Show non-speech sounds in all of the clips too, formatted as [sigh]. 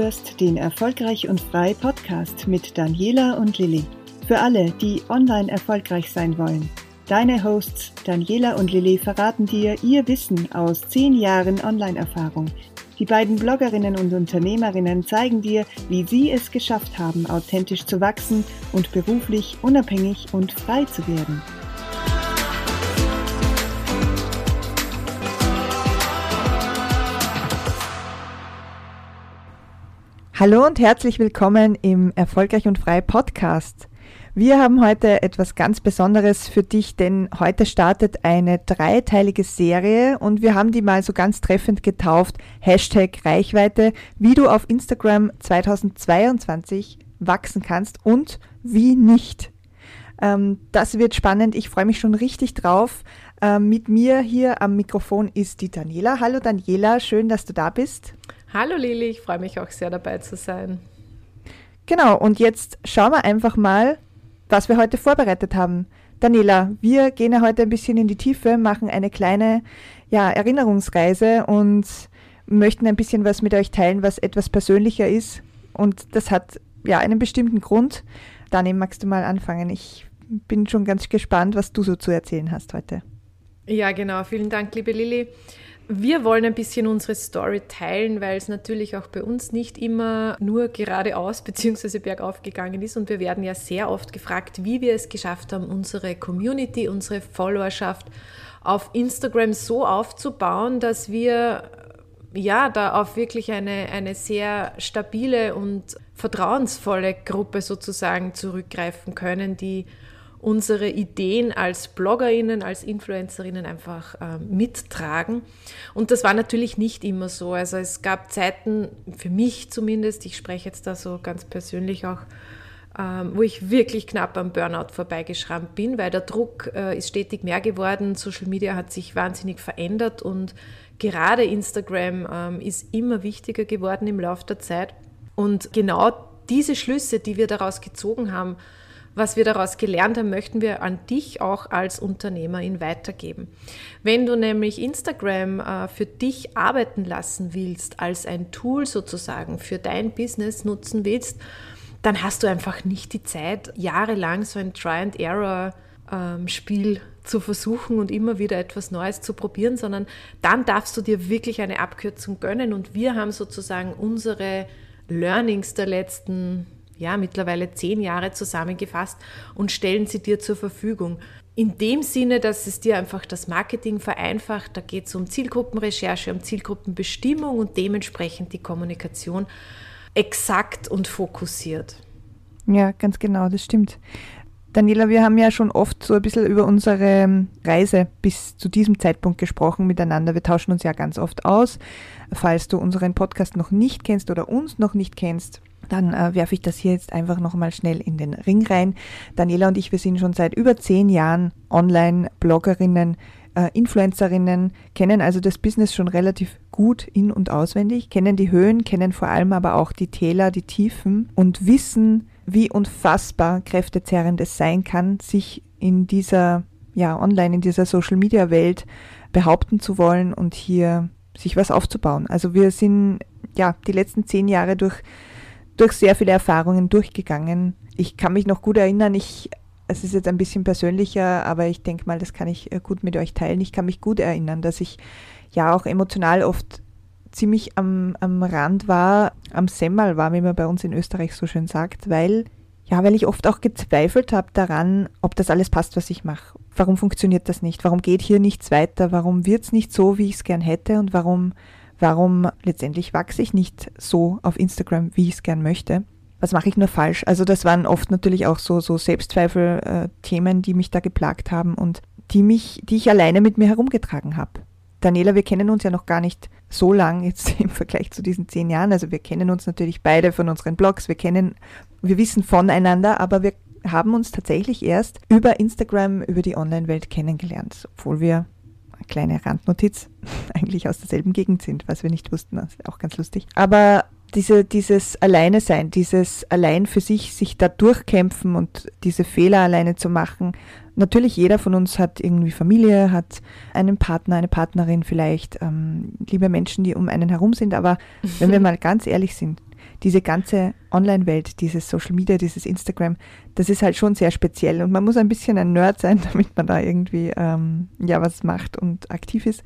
hörst den Erfolgreich und Frei Podcast mit Daniela und Lilly. Für alle, die online erfolgreich sein wollen. Deine Hosts Daniela und Lilly verraten dir ihr Wissen aus zehn Jahren Online-Erfahrung. Die beiden Bloggerinnen und Unternehmerinnen zeigen dir, wie sie es geschafft haben, authentisch zu wachsen und beruflich unabhängig und frei zu werden. Hallo und herzlich willkommen im Erfolgreich und Frei Podcast. Wir haben heute etwas ganz Besonderes für dich, denn heute startet eine dreiteilige Serie und wir haben die mal so ganz treffend getauft. Hashtag Reichweite, wie du auf Instagram 2022 wachsen kannst und wie nicht. Ähm, das wird spannend. Ich freue mich schon richtig drauf. Ähm, mit mir hier am Mikrofon ist die Daniela. Hallo Daniela, schön, dass du da bist. Hallo Lili, ich freue mich auch sehr dabei zu sein. Genau, und jetzt schauen wir einfach mal, was wir heute vorbereitet haben. Daniela, wir gehen ja heute ein bisschen in die Tiefe, machen eine kleine ja, Erinnerungsreise und möchten ein bisschen was mit euch teilen, was etwas persönlicher ist. Und das hat ja einen bestimmten Grund. Dani, magst du mal anfangen? Ich bin schon ganz gespannt, was du so zu erzählen hast heute. Ja, genau. Vielen Dank, liebe Lilly. Wir wollen ein bisschen unsere Story teilen, weil es natürlich auch bei uns nicht immer nur geradeaus [laughs] bzw. bergauf gegangen ist. Und wir werden ja sehr oft gefragt, wie wir es geschafft haben, unsere Community, unsere Followerschaft auf Instagram so aufzubauen, dass wir ja da auf wirklich eine, eine sehr stabile und vertrauensvolle Gruppe sozusagen zurückgreifen können, die unsere Ideen als Bloggerinnen, als Influencerinnen einfach äh, mittragen. Und das war natürlich nicht immer so. Also es gab Zeiten, für mich zumindest, ich spreche jetzt da so ganz persönlich auch, ähm, wo ich wirklich knapp am Burnout vorbeigeschrammt bin, weil der Druck äh, ist stetig mehr geworden. Social Media hat sich wahnsinnig verändert und gerade Instagram ähm, ist immer wichtiger geworden im Laufe der Zeit. Und genau diese Schlüsse, die wir daraus gezogen haben, was wir daraus gelernt haben, möchten wir an dich auch als Unternehmerin weitergeben. Wenn du nämlich Instagram äh, für dich arbeiten lassen willst, als ein Tool sozusagen für dein Business nutzen willst, dann hast du einfach nicht die Zeit, jahrelang so ein Try-and-Error-Spiel ähm, zu versuchen und immer wieder etwas Neues zu probieren, sondern dann darfst du dir wirklich eine Abkürzung gönnen. Und wir haben sozusagen unsere Learnings der letzten ja, mittlerweile zehn Jahre zusammengefasst und stellen sie dir zur Verfügung. In dem Sinne, dass es dir einfach das Marketing vereinfacht, da geht es um Zielgruppenrecherche, um Zielgruppenbestimmung und dementsprechend die Kommunikation exakt und fokussiert. Ja, ganz genau, das stimmt. Daniela, wir haben ja schon oft so ein bisschen über unsere Reise bis zu diesem Zeitpunkt gesprochen miteinander. Wir tauschen uns ja ganz oft aus. Falls du unseren Podcast noch nicht kennst oder uns noch nicht kennst, dann äh, werfe ich das hier jetzt einfach nochmal schnell in den Ring rein. Daniela und ich, wir sind schon seit über zehn Jahren Online-Bloggerinnen, äh, Influencerinnen, kennen also das Business schon relativ gut in- und auswendig, kennen die Höhen, kennen vor allem aber auch die Täler, die Tiefen und wissen, wie unfassbar kräftezerrend es sein kann, sich in dieser, ja, online, in dieser Social-Media-Welt behaupten zu wollen und hier sich was aufzubauen. Also wir sind ja die letzten zehn Jahre durch durch sehr viele Erfahrungen durchgegangen. Ich kann mich noch gut erinnern, ich, es ist jetzt ein bisschen persönlicher, aber ich denke mal, das kann ich äh, gut mit euch teilen. Ich kann mich gut erinnern, dass ich ja auch emotional oft ziemlich am, am Rand war, am Semmel war, wie man bei uns in Österreich so schön sagt, weil ja, weil ich oft auch gezweifelt habe daran, ob das alles passt, was ich mache. Warum funktioniert das nicht? Warum geht hier nichts weiter? Warum wird es nicht so, wie ich es gern hätte? Und warum warum letztendlich wachse ich nicht so auf Instagram, wie ich es gern möchte? Was mache ich nur falsch? Also das waren oft natürlich auch so, so Selbstzweifel-Themen, äh, die mich da geplagt haben und die mich, die ich alleine mit mir herumgetragen habe. Daniela, wir kennen uns ja noch gar nicht so lang jetzt [laughs] im Vergleich zu diesen zehn Jahren. Also wir kennen uns natürlich beide von unseren Blogs, wir kennen, wir wissen voneinander, aber wir haben uns tatsächlich erst über Instagram, über die Online-Welt kennengelernt, obwohl wir kleine Randnotiz, [laughs] eigentlich aus derselben Gegend sind, was wir nicht wussten. Das ist auch ganz lustig. Aber diese, dieses Alleine sein, dieses allein für sich, sich da durchkämpfen und diese Fehler alleine zu machen. Natürlich, jeder von uns hat irgendwie Familie, hat einen Partner, eine Partnerin vielleicht, ähm, liebe Menschen, die um einen herum sind. Aber wenn wir [laughs] mal ganz ehrlich sind, diese ganze Online-Welt, dieses Social Media, dieses Instagram, das ist halt schon sehr speziell und man muss ein bisschen ein Nerd sein, [laughs] damit man da irgendwie ähm, ja was macht und aktiv ist.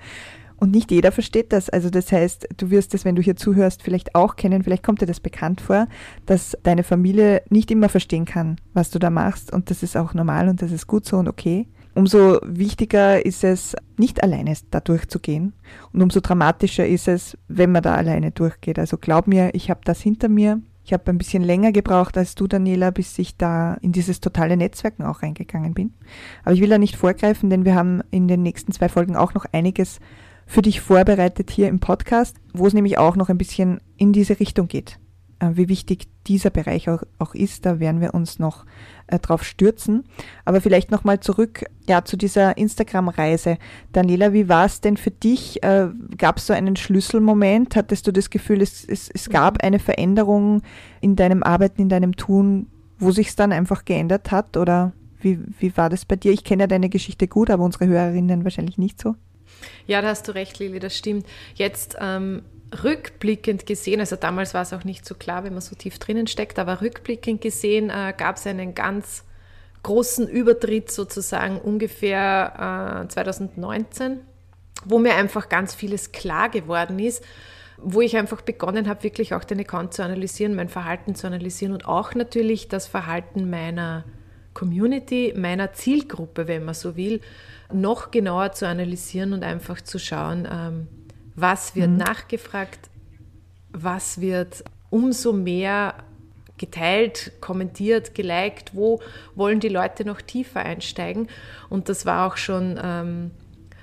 Und nicht jeder versteht das. Also das heißt, du wirst es, wenn du hier zuhörst, vielleicht auch kennen, vielleicht kommt dir das bekannt vor, dass deine Familie nicht immer verstehen kann, was du da machst. Und das ist auch normal und das ist gut so und okay. Umso wichtiger ist es, nicht alleine da durchzugehen. Und umso dramatischer ist es, wenn man da alleine durchgeht. Also glaub mir, ich habe das hinter mir. Ich habe ein bisschen länger gebraucht als du, Daniela, bis ich da in dieses totale Netzwerken auch reingegangen bin. Aber ich will da nicht vorgreifen, denn wir haben in den nächsten zwei Folgen auch noch einiges für dich vorbereitet hier im Podcast, wo es nämlich auch noch ein bisschen in diese Richtung geht. Äh, wie wichtig dieser Bereich auch, auch ist, da werden wir uns noch äh, drauf stürzen. Aber vielleicht nochmal zurück ja, zu dieser Instagram-Reise. Daniela, wie war es denn für dich? Äh, gab es so einen Schlüsselmoment? Hattest du das Gefühl, es, es, es gab eine Veränderung in deinem Arbeiten, in deinem Tun, wo sich es dann einfach geändert hat? Oder wie, wie war das bei dir? Ich kenne ja deine Geschichte gut, aber unsere Hörerinnen wahrscheinlich nicht so. Ja, da hast du recht, Lili, das stimmt. Jetzt ähm, rückblickend gesehen, also damals war es auch nicht so klar, wenn man so tief drinnen steckt, aber rückblickend gesehen äh, gab es einen ganz großen Übertritt sozusagen ungefähr äh, 2019, wo mir einfach ganz vieles klar geworden ist, wo ich einfach begonnen habe, wirklich auch den Account zu analysieren, mein Verhalten zu analysieren und auch natürlich das Verhalten meiner Community, meiner Zielgruppe, wenn man so will, noch genauer zu analysieren und einfach zu schauen, ähm, was wird mhm. nachgefragt, was wird umso mehr geteilt, kommentiert, geliked, wo wollen die Leute noch tiefer einsteigen. Und das war auch schon ähm,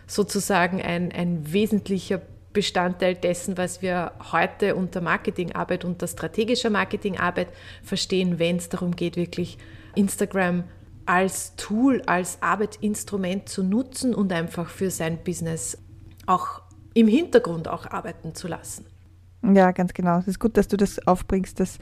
sozusagen ein, ein wesentlicher Bestandteil dessen, was wir heute unter Marketingarbeit, unter strategischer Marketingarbeit verstehen, wenn es darum geht, wirklich Instagram als Tool, als Arbeitsinstrument zu nutzen und einfach für sein Business auch im Hintergrund auch arbeiten zu lassen. Ja, ganz genau. Es ist gut, dass du das aufbringst. Das,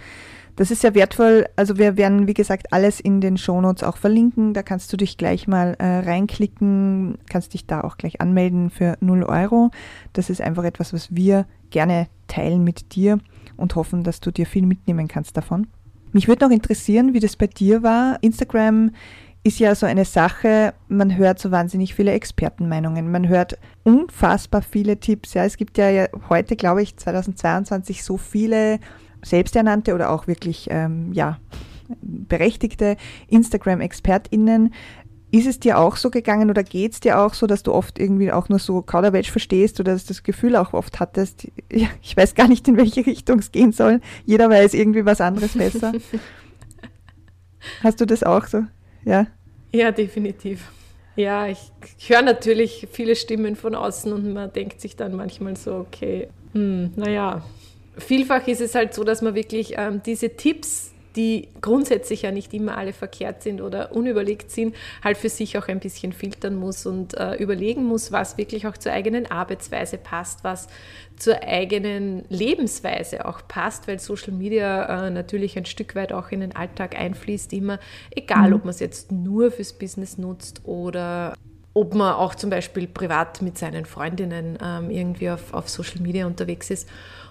das ist sehr wertvoll. Also wir werden, wie gesagt, alles in den Shownotes auch verlinken. Da kannst du dich gleich mal äh, reinklicken, kannst dich da auch gleich anmelden für 0 Euro. Das ist einfach etwas, was wir gerne teilen mit dir und hoffen, dass du dir viel mitnehmen kannst davon. Mich würde noch interessieren, wie das bei dir war. Instagram ist ja so eine Sache, man hört so wahnsinnig viele Expertenmeinungen, man hört unfassbar viele Tipps. Ja, es gibt ja heute, glaube ich, 2022 so viele selbsternannte oder auch wirklich, ähm, ja, berechtigte Instagram-ExpertInnen, ist es dir auch so gegangen oder geht es dir auch so, dass du oft irgendwie auch nur so Kauderwelsch verstehst oder dass du das Gefühl auch oft hattest, ja, ich weiß gar nicht, in welche Richtung es gehen soll. Jeder weiß irgendwie was anderes besser. [laughs] Hast du das auch so? Ja. Ja, definitiv. Ja, ich, ich höre natürlich viele Stimmen von außen und man denkt sich dann manchmal so, okay, hm, naja. Vielfach ist es halt so, dass man wirklich ähm, diese Tipps, die grundsätzlich ja nicht immer alle verkehrt sind oder unüberlegt sind, halt für sich auch ein bisschen filtern muss und äh, überlegen muss, was wirklich auch zur eigenen Arbeitsweise passt, was zur eigenen Lebensweise auch passt, weil Social Media äh, natürlich ein Stück weit auch in den Alltag einfließt, immer, egal mhm. ob man es jetzt nur fürs Business nutzt oder ob man auch zum Beispiel privat mit seinen Freundinnen ähm, irgendwie auf, auf Social Media unterwegs ist.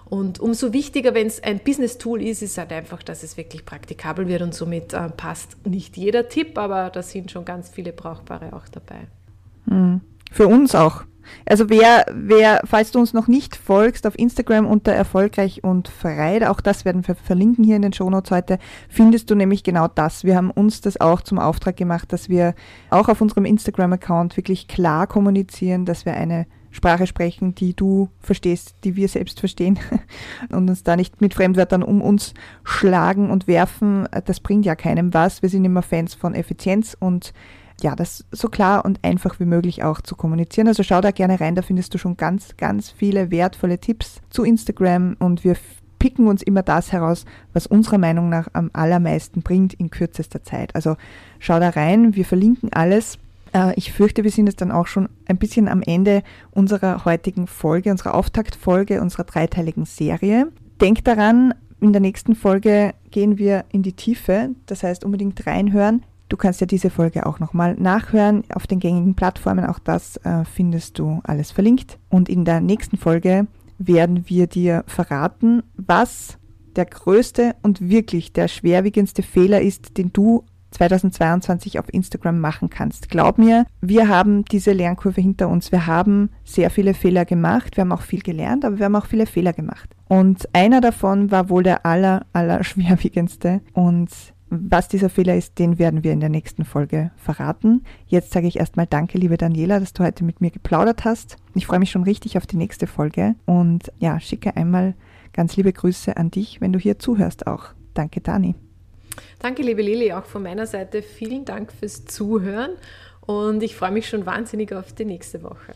Und umso wichtiger, wenn es ein Business-Tool ist, ist halt einfach, dass es wirklich praktikabel wird und somit äh, passt nicht jeder Tipp, aber da sind schon ganz viele brauchbare auch dabei. Mhm. Für uns auch. Also wer, wer, falls du uns noch nicht folgst, auf Instagram unter erfolgreich und frei, auch das werden wir verlinken hier in den Shownotes heute, findest du nämlich genau das. Wir haben uns das auch zum Auftrag gemacht, dass wir auch auf unserem Instagram-Account wirklich klar kommunizieren, dass wir eine Sprache sprechen, die du verstehst, die wir selbst verstehen [laughs] und uns da nicht mit Fremdwörtern um uns schlagen und werfen. Das bringt ja keinem was. Wir sind immer Fans von Effizienz und ja, das so klar und einfach wie möglich auch zu kommunizieren. Also schau da gerne rein, da findest du schon ganz, ganz viele wertvolle Tipps zu Instagram und wir picken uns immer das heraus, was unserer Meinung nach am allermeisten bringt in kürzester Zeit. Also schau da rein, wir verlinken alles. Äh, ich fürchte, wir sind jetzt dann auch schon ein bisschen am Ende unserer heutigen Folge, unserer Auftaktfolge, unserer dreiteiligen Serie. Denk daran, in der nächsten Folge gehen wir in die Tiefe, das heißt unbedingt reinhören. Du kannst ja diese Folge auch nochmal nachhören auf den gängigen Plattformen. Auch das äh, findest du alles verlinkt. Und in der nächsten Folge werden wir dir verraten, was der größte und wirklich der schwerwiegendste Fehler ist, den du 2022 auf Instagram machen kannst. Glaub mir, wir haben diese Lernkurve hinter uns. Wir haben sehr viele Fehler gemacht. Wir haben auch viel gelernt, aber wir haben auch viele Fehler gemacht. Und einer davon war wohl der aller, aller [laughs] schwerwiegendste. Und was dieser Fehler ist, den werden wir in der nächsten Folge verraten. Jetzt sage ich erstmal Danke, liebe Daniela, dass du heute mit mir geplaudert hast. Ich freue mich schon richtig auf die nächste Folge und ja, schicke einmal ganz liebe Grüße an dich, wenn du hier zuhörst auch. Danke, Dani. Danke, liebe Lili, auch von meiner Seite vielen Dank fürs Zuhören und ich freue mich schon wahnsinnig auf die nächste Woche.